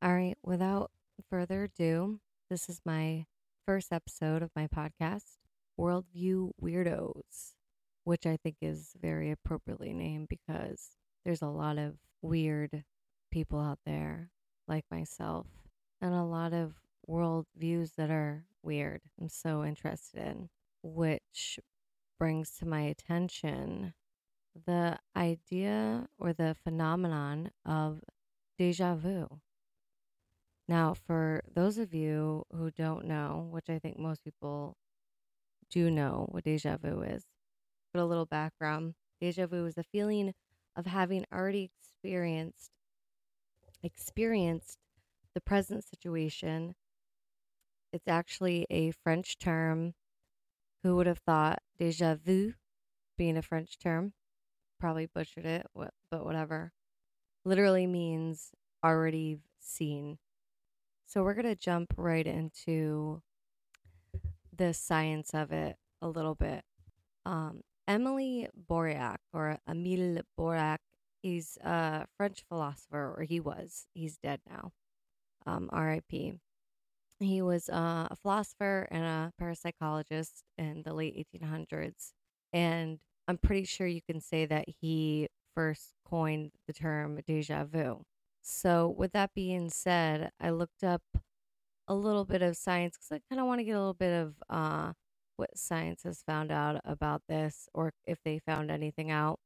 All right, without further ado, this is my first episode of my podcast, Worldview Weirdos, which I think is very appropriately named because there's a lot of weird people out there like myself and a lot of worldviews that are weird. I'm so interested in, which brings to my attention the idea or the phenomenon of deja vu. Now, for those of you who don't know, which I think most people do know what deja vu is, but a little background deja vu is the feeling of having already experienced experienced the present situation. It's actually a French term. Who would have thought deja vu being a French term? Probably butchered it, but whatever. Literally means already seen. So we're going to jump right into the science of it a little bit. Um, Emily Boirac, or Emile Boirac, he's a French philosopher, or he was. He's dead now. Um, R.I.P. He was uh, a philosopher and a parapsychologist in the late 1800s. And I'm pretty sure you can say that he first coined the term deja vu. So, with that being said, I looked up a little bit of science because I kind of want to get a little bit of uh, what science has found out about this or if they found anything out.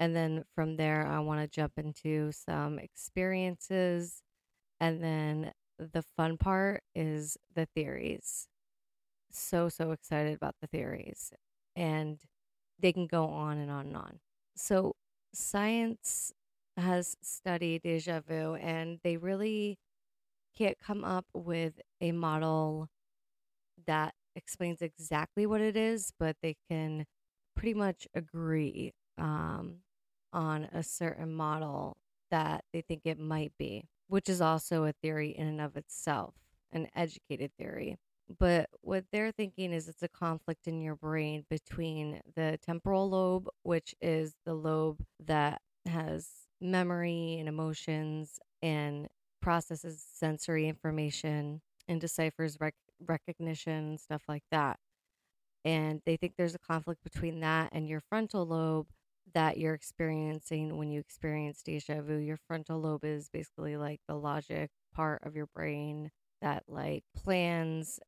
And then from there, I want to jump into some experiences. And then the fun part is the theories. So, so excited about the theories. And they can go on and on and on. So, science has studied deja vu and they really can't come up with a model that explains exactly what it is, but they can pretty much agree um, on a certain model that they think it might be, which is also a theory in and of itself, an educated theory. But what they're thinking is it's a conflict in your brain between the temporal lobe, which is the lobe that has memory and emotions and processes sensory information and deciphers rec- recognition, stuff like that. And they think there's a conflict between that and your frontal lobe that you're experiencing when you experience deja vu. Your frontal lobe is basically like the logic part of your brain that like plans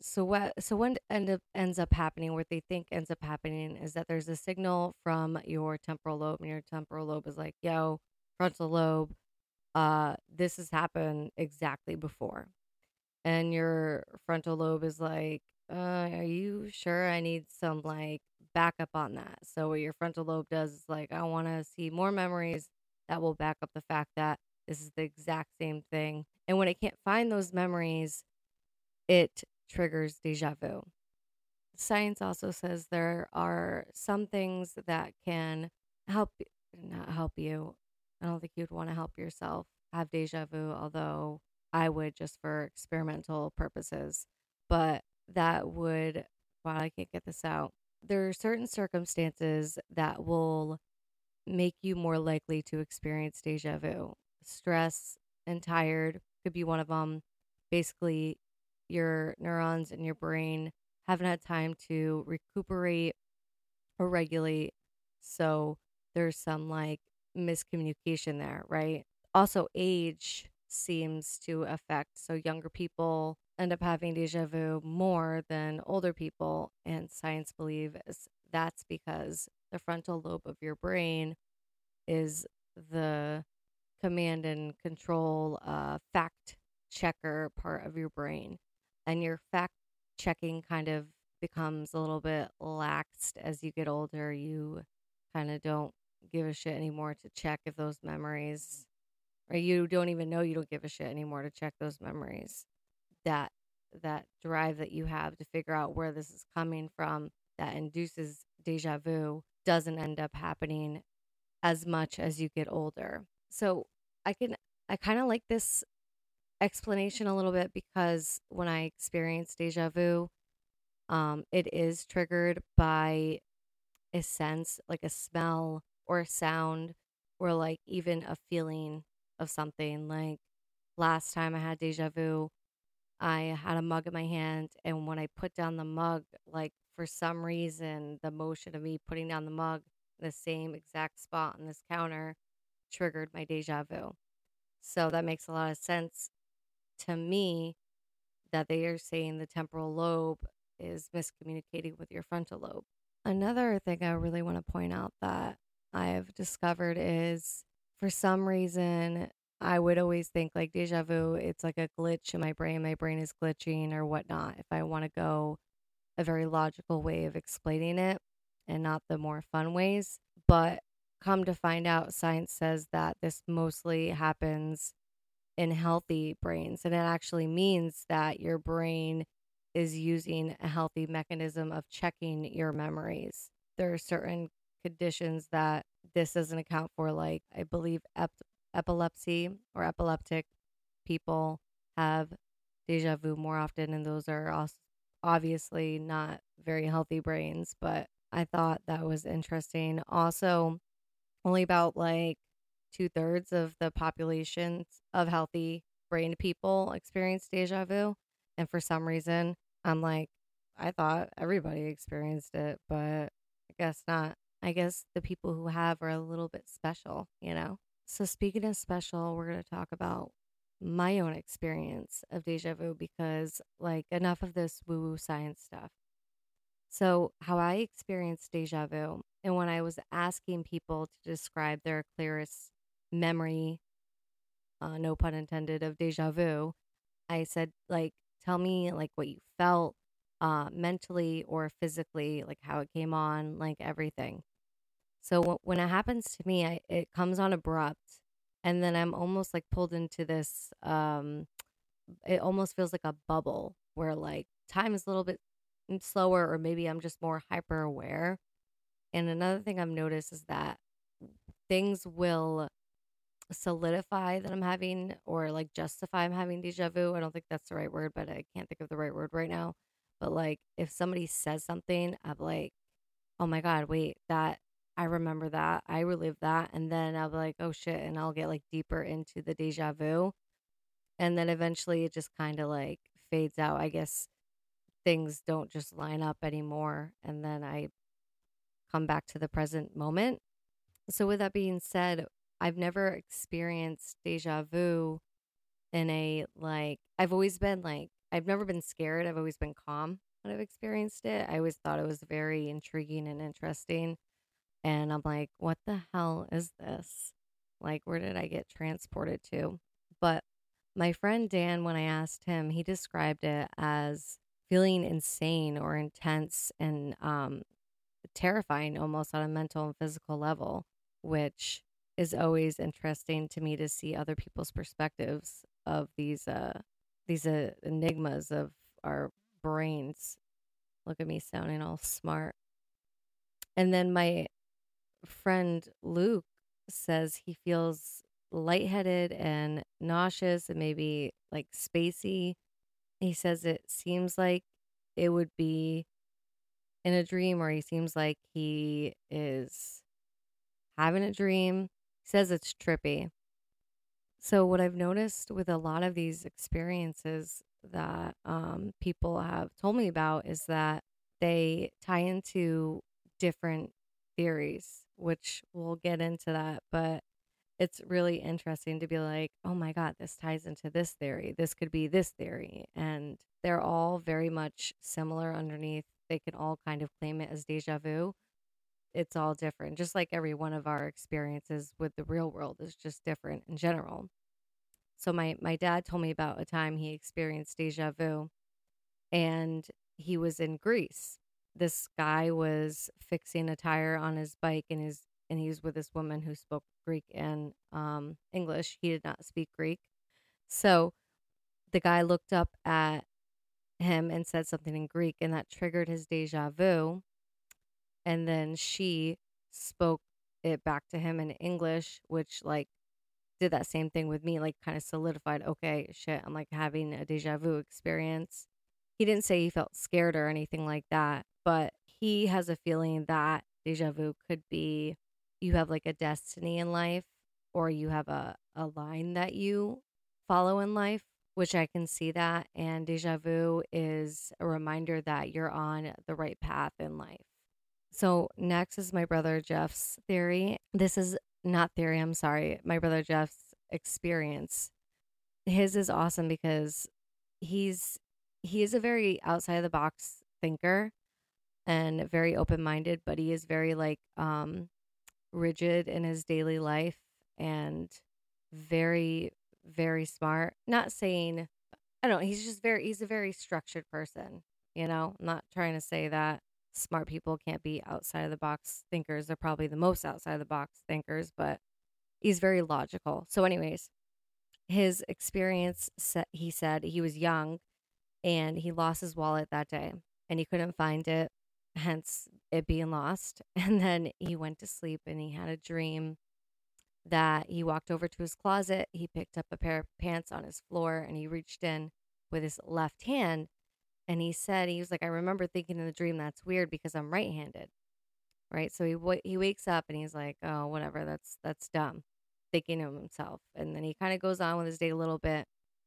so what so what end up ends up happening what they think ends up happening is that there's a signal from your temporal lobe and your temporal lobe is like yo frontal lobe uh this has happened exactly before. And your frontal lobe is like uh are you sure i need some like backup on that? So what your frontal lobe does is like i want to see more memories that will back up the fact that this is the exact same thing. And when it can't find those memories it triggers deja vu. Science also says there are some things that can help not help you. I don't think you'd want to help yourself have deja vu, although I would just for experimental purposes. But that would, wow, I can't get this out. There are certain circumstances that will make you more likely to experience deja vu. Stress and tired could be one of them. Basically, your neurons in your brain haven't had time to recuperate or regulate. So there's some like miscommunication there, right? Also, age seems to affect. So younger people end up having deja vu more than older people. And science believes that's because the frontal lobe of your brain is the command and control uh, fact checker part of your brain and your fact checking kind of becomes a little bit laxed as you get older. You kind of don't give a shit anymore to check if those memories, or you don't even know you don't give a shit anymore to check those memories. That that drive that you have to figure out where this is coming from that induces deja vu doesn't end up happening as much as you get older. So I can I kind of like this explanation a little bit because when I experience deja vu, um, it is triggered by a sense, like a smell or a sound, or like even a feeling of something. Like last time I had deja vu, I had a mug in my hand, and when I put down the mug, like for some reason, the motion of me putting down the mug in the same exact spot on this counter triggered my deja vu. So that makes a lot of sense to me that they are saying the temporal lobe is miscommunicating with your frontal lobe. Another thing I really want to point out that I've discovered is for some reason, I would always think like deja vu, it's like a glitch in my brain. My brain is glitching or whatnot. If I want to go a very logical way of explaining it and not the more fun ways. But come to find out, science says that this mostly happens in healthy brains. And it actually means that your brain is using a healthy mechanism of checking your memories. There are certain conditions that this doesn't account for, like I believe ep- epilepsy or epileptic people have deja vu more often, and those are obviously not very healthy brains. But I thought that was interesting. Also, only about like two thirds of the populations of healthy brained people experience deja vu. And for some reason, I'm like, I thought everybody experienced it, but I guess not. I guess the people who have are a little bit special, you know? So, speaking of special, we're going to talk about my own experience of deja vu because, like, enough of this woo woo science stuff. So, how I experienced deja vu, and when I was asking people to describe their clearest memory, uh, no pun intended, of deja vu, I said, like, tell me like what you felt uh, mentally or physically, like how it came on, like everything. So w- when it happens to me, I, it comes on abrupt, and then I'm almost like pulled into this. Um, it almost feels like a bubble where like time is a little bit slower, or maybe I'm just more hyper aware. And another thing I've noticed is that things will solidify that I'm having or like justify I'm having deja vu. I don't think that's the right word, but I can't think of the right word right now. But like if somebody says something, I'm like, oh my God, wait, that I remember that. I relive that. And then I'll be like, oh shit. And I'll get like deeper into the deja vu. And then eventually it just kind of like fades out. I guess things don't just line up anymore. And then I come back to the present moment. So, with that being said, I've never experienced deja vu in a like I've always been like I've never been scared. I've always been calm when I've experienced it. I always thought it was very intriguing and interesting. And I'm like, what the hell is this? Like, where did I get transported to? But my friend Dan, when I asked him, he described it as feeling insane or intense and um, terrifying almost on a mental and physical level, which is always interesting to me to see other people's perspectives of these uh these uh, enigmas of our brains. Look at me sounding all smart. And then my friend Luke says he feels lightheaded and nauseous and maybe like spacey. He says it seems like it would be in a dream or he seems like he is having a dream says it's trippy. So, what I've noticed with a lot of these experiences that um, people have told me about is that they tie into different theories, which we'll get into that. But it's really interesting to be like, oh my God, this ties into this theory. This could be this theory. And they're all very much similar underneath. They can all kind of claim it as deja vu it's all different. Just like every one of our experiences with the real world is just different in general. So my my dad told me about a time he experienced deja vu and he was in Greece. This guy was fixing a tire on his bike and his and he was with this woman who spoke Greek and um, English. He did not speak Greek. So the guy looked up at him and said something in Greek, and that triggered his deja vu and then she spoke it back to him in English, which like did that same thing with me, like kind of solidified, okay, shit, I'm like having a deja vu experience. He didn't say he felt scared or anything like that, but he has a feeling that deja vu could be you have like a destiny in life or you have a, a line that you follow in life, which I can see that. And deja vu is a reminder that you're on the right path in life. So, next is my brother Jeff's theory. This is not theory, I'm sorry, my brother Jeff's experience. His is awesome because he's he is a very outside of the box thinker and very open minded, but he is very like um rigid in his daily life and very very smart. Not saying I don't know, he's just very he's a very structured person, you know? I'm not trying to say that smart people can't be outside of the box thinkers. They're probably the most outside of the box thinkers, but he's very logical. So anyways, his experience he said he was young and he lost his wallet that day and he couldn't find it, hence it being lost. And then he went to sleep and he had a dream that he walked over to his closet, he picked up a pair of pants on his floor, and he reached in with his left hand. And he said, he was like, I remember thinking in the dream, that's weird because I'm right handed. Right. So he, w- he wakes up and he's like, oh, whatever. That's, that's dumb. Thinking of himself. And then he kind of goes on with his day a little bit.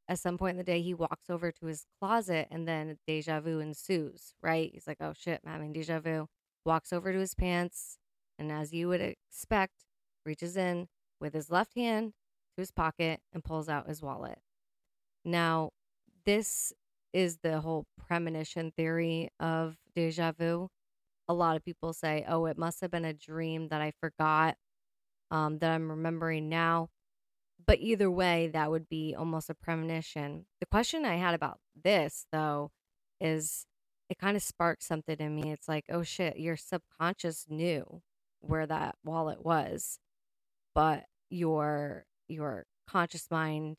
At some point in the day, he walks over to his closet and then deja vu ensues. Right. He's like, oh shit, I'm having deja vu. Walks over to his pants. And as you would expect, reaches in, with his left hand to his pocket and pulls out his wallet. Now, this is the whole premonition theory of deja vu. A lot of people say, oh, it must have been a dream that I forgot um, that I'm remembering now. But either way, that would be almost a premonition. The question I had about this, though, is it kind of sparked something in me. It's like, oh shit, your subconscious knew where that wallet was, but your your conscious mind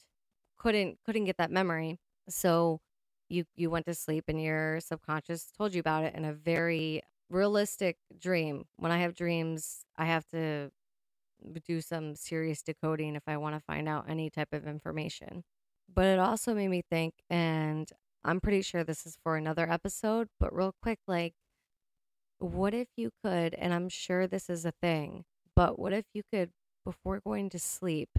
couldn't couldn't get that memory. So you you went to sleep and your subconscious told you about it in a very realistic dream. When I have dreams, I have to do some serious decoding if I want to find out any type of information. But it also made me think and I'm pretty sure this is for another episode, but real quick like what if you could and I'm sure this is a thing, but what if you could before going to sleep,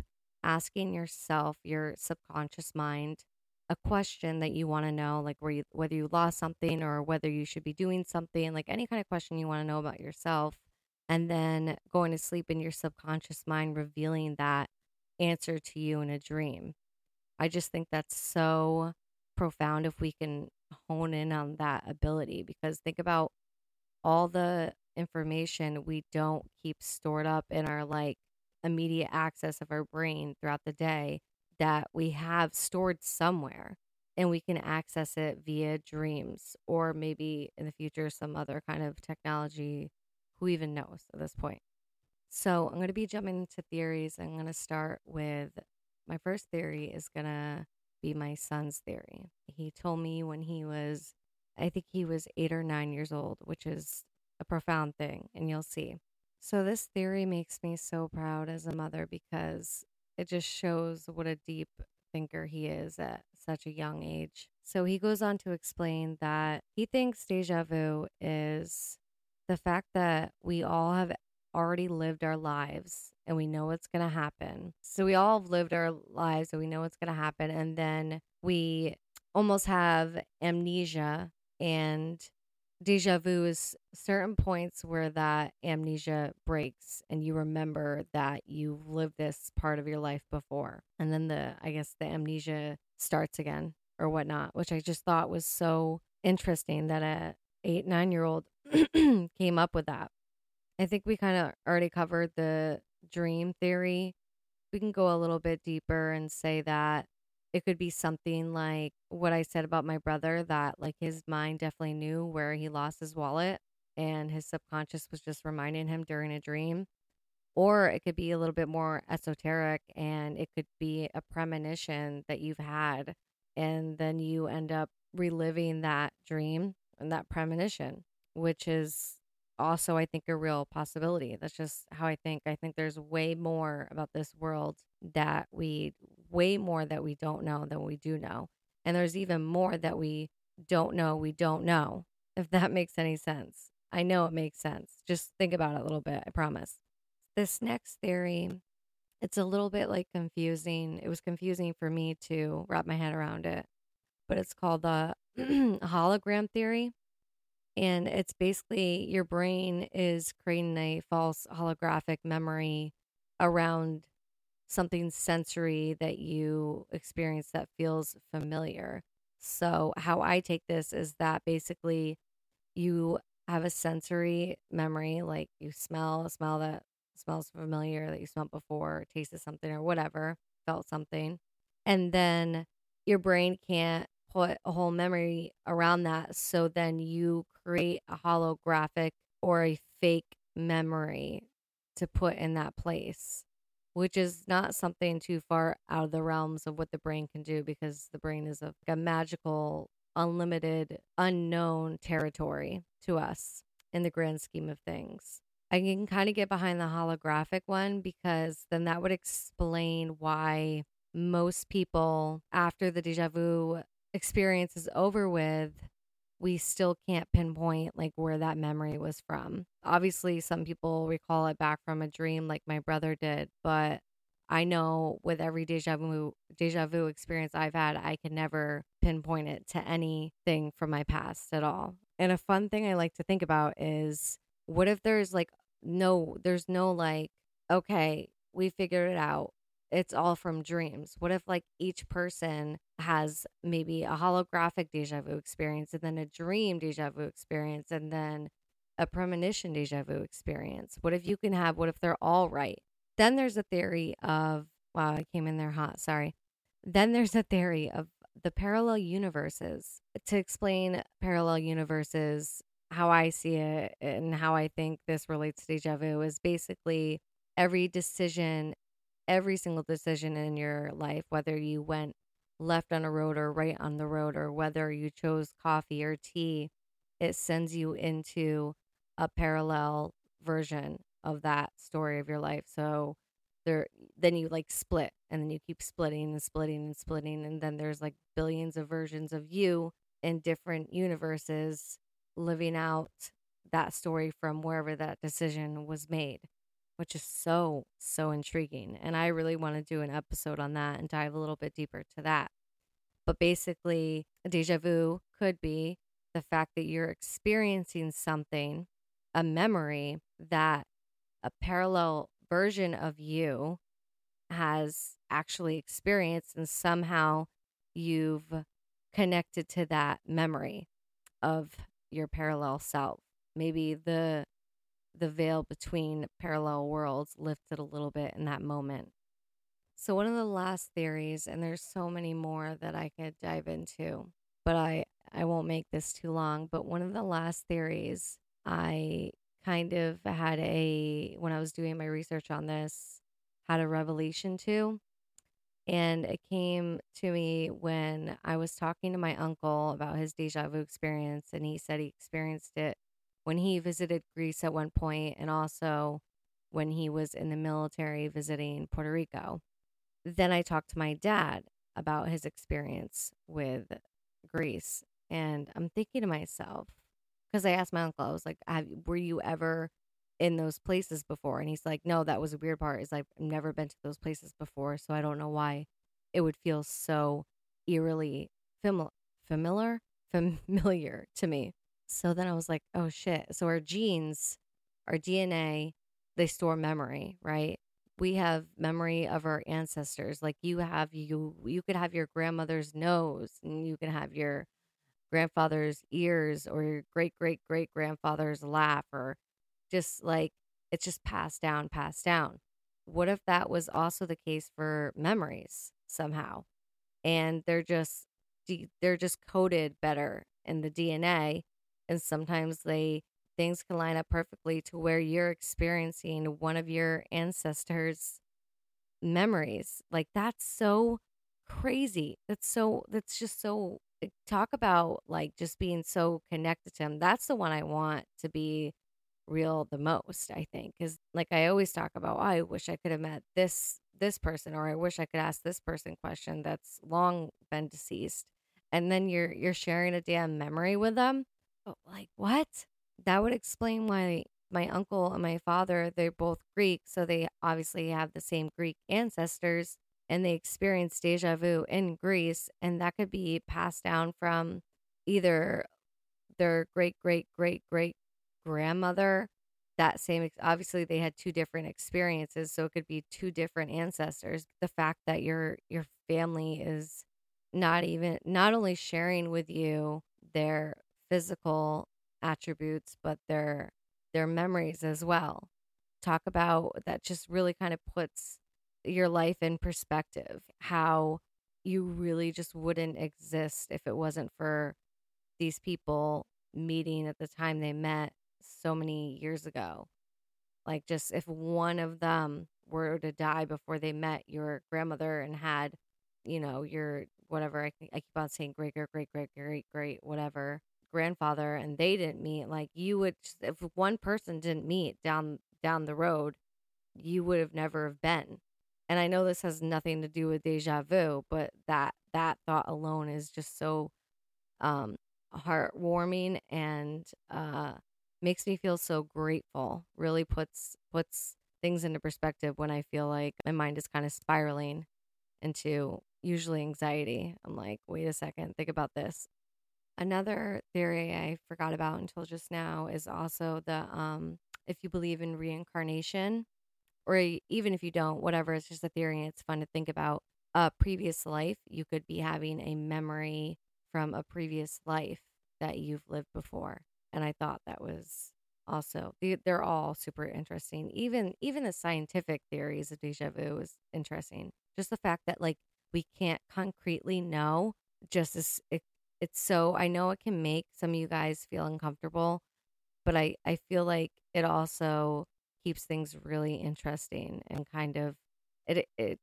asking yourself, your subconscious mind, a question that you want to know, like where you, whether you lost something or whether you should be doing something, like any kind of question you want to know about yourself, and then going to sleep in your subconscious mind revealing that answer to you in a dream. I just think that's so profound if we can hone in on that ability because think about all the information we don't keep stored up in our like immediate access of our brain throughout the day that we have stored somewhere and we can access it via dreams or maybe in the future some other kind of technology who even knows at this point. So i'm going to be jumping into theories i'm going to start with my first theory is going to be my son's theory. He told me when he was i think he was eight or nine years old which is a profound thing and you'll see. So, this theory makes me so proud as a mother because it just shows what a deep thinker he is at such a young age. So, he goes on to explain that he thinks deja vu is the fact that we all have already lived our lives and we know what's going to happen. So, we all have lived our lives and we know what's going to happen. And then we almost have amnesia and deja vu is certain points where that amnesia breaks and you remember that you've lived this part of your life before. And then the, I guess, the amnesia starts again or whatnot, which I just thought was so interesting that a eight, nine year old came up with that. I think we kind of already covered the dream theory. We can go a little bit deeper and say that it could be something like what I said about my brother that like his mind definitely knew where he lost his wallet and his subconscious was just reminding him during a dream. Or it could be a little bit more esoteric and it could be a premonition that you've had and then you end up reliving that dream and that premonition, which is also I think a real possibility. That's just how I think. I think there's way more about this world that we way more that we don't know than we do know. And there's even more that we don't know we don't know. If that makes any sense. I know it makes sense. Just think about it a little bit, I promise. This next theory It's a little bit like confusing. It was confusing for me to wrap my head around it, but it's called the hologram theory. And it's basically your brain is creating a false holographic memory around something sensory that you experience that feels familiar. So, how I take this is that basically you have a sensory memory, like you smell a smell that smells familiar that you smelled before, tasted something or whatever, felt something. And then your brain can't put a whole memory around that. So then you create a holographic or a fake memory to put in that place, which is not something too far out of the realms of what the brain can do because the brain is a, a magical, unlimited, unknown territory to us in the grand scheme of things. I can kind of get behind the holographic one because then that would explain why most people, after the deja vu experience is over with, we still can't pinpoint like where that memory was from. Obviously, some people recall it back from a dream like my brother did, but I know with every deja vu deja vu experience I've had, I can never pinpoint it to anything from my past at all. And a fun thing I like to think about is what if there's like no there's no like okay, we figured it out it's all from dreams. What if like each person has maybe a holographic deja vu experience and then a dream deja vu experience and then a premonition deja vu experience? What if you can have what if they're all right? Then there's a theory of wow, I came in there hot, sorry. Then there's a theory of the parallel universes. To explain parallel universes, how I see it and how I think this relates to deja vu is basically every decision every single decision in your life, whether you went left on a road or right on the road, or whether you chose coffee or tea, it sends you into a parallel version of that story of your life. So there, then you like split and then you keep splitting and splitting and splitting. And then there's like billions of versions of you in different universes living out that story from wherever that decision was made which is so, so intriguing. And I really want to do an episode on that and dive a little bit deeper to that. But basically, deja vu could be the fact that you're experiencing something, a memory that a parallel version of you has actually experienced, and somehow you've connected to that memory of your parallel self. Maybe the the veil between parallel worlds lifted a little bit in that moment. So, one of the last theories, and there's so many more that I could dive into, but I, I won't make this too long. But one of the last theories I kind of had a, when I was doing my research on this, had a revelation to. And it came to me when I was talking to my uncle about his deja vu experience, and he said he experienced it when he visited Greece at one point and also when he was in the military visiting Puerto Rico. Then I talked to my dad about his experience with Greece. And I'm thinking to myself, because I asked my uncle, I was like, were you ever in those places before? And he's like, no, that was a weird part. Is I've never been to those places before. So I don't know why it would feel so eerily fam- familiar, familiar to me. So then I was like, oh shit. So our genes, our DNA, they store memory, right? We have memory of our ancestors. Like you have you you could have your grandmother's nose and you can have your grandfather's ears or your great great great grandfather's laugh or just like it's just passed down, passed down. What if that was also the case for memories somehow? And they're just they're just coded better in the DNA and sometimes they things can line up perfectly to where you're experiencing one of your ancestors memories like that's so crazy that's so that's just so talk about like just being so connected to him that's the one i want to be real the most i think because like i always talk about oh, i wish i could have met this this person or i wish i could ask this person question that's long been deceased and then you're you're sharing a damn memory with them Oh, like what? That would explain why my uncle and my father, they're both Greek, so they obviously have the same Greek ancestors and they experience deja vu in Greece. And that could be passed down from either their great, great, great, great grandmother. That same, obviously, they had two different experiences, so it could be two different ancestors. The fact that your your family is not even not only sharing with you their physical attributes, but their their memories as well. Talk about that just really kind of puts your life in perspective, how you really just wouldn't exist if it wasn't for these people meeting at the time they met so many years ago. Like, just if one of them were to die before they met your grandmother and had, you know, your whatever, I, I keep on saying great, great, great, great, great, great, whatever grandfather and they didn't meet like you would if one person didn't meet down down the road you would have never have been. And i know this has nothing to do with deja vu but that that thought alone is just so um heartwarming and uh makes me feel so grateful really puts puts things into perspective when i feel like my mind is kind of spiraling into usually anxiety. I'm like wait a second think about this Another theory I forgot about until just now is also the um, if you believe in reincarnation, or even if you don't, whatever, it's just a theory it's fun to think about. A previous life, you could be having a memory from a previous life that you've lived before. And I thought that was also they're all super interesting. Even even the scientific theories of deja vu is interesting. Just the fact that like we can't concretely know just as it's so I know it can make some of you guys feel uncomfortable, but I I feel like it also keeps things really interesting and kind of it it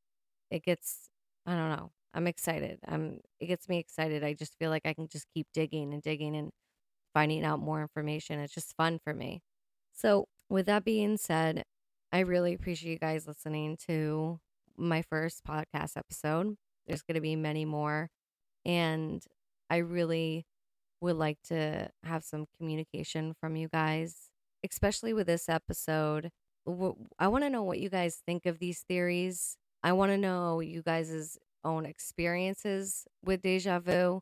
it gets I don't know. I'm excited. I'm it gets me excited. I just feel like I can just keep digging and digging and finding out more information. It's just fun for me. So, with that being said, I really appreciate you guys listening to my first podcast episode. There's going to be many more. And I really would like to have some communication from you guys, especially with this episode. I want to know what you guys think of these theories. I want to know you guys' own experiences with deja vu,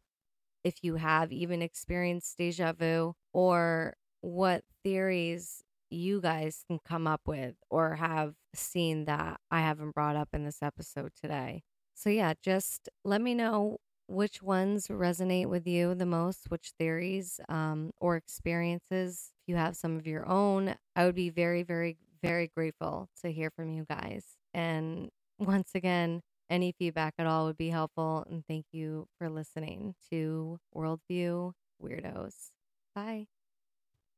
if you have even experienced deja vu, or what theories you guys can come up with or have seen that I haven't brought up in this episode today. So, yeah, just let me know which ones resonate with you the most, which theories um, or experiences. If you have some of your own, I would be very, very, very grateful to hear from you guys. And once again, any feedback at all would be helpful. And thank you for listening to Worldview Weirdos. Bye.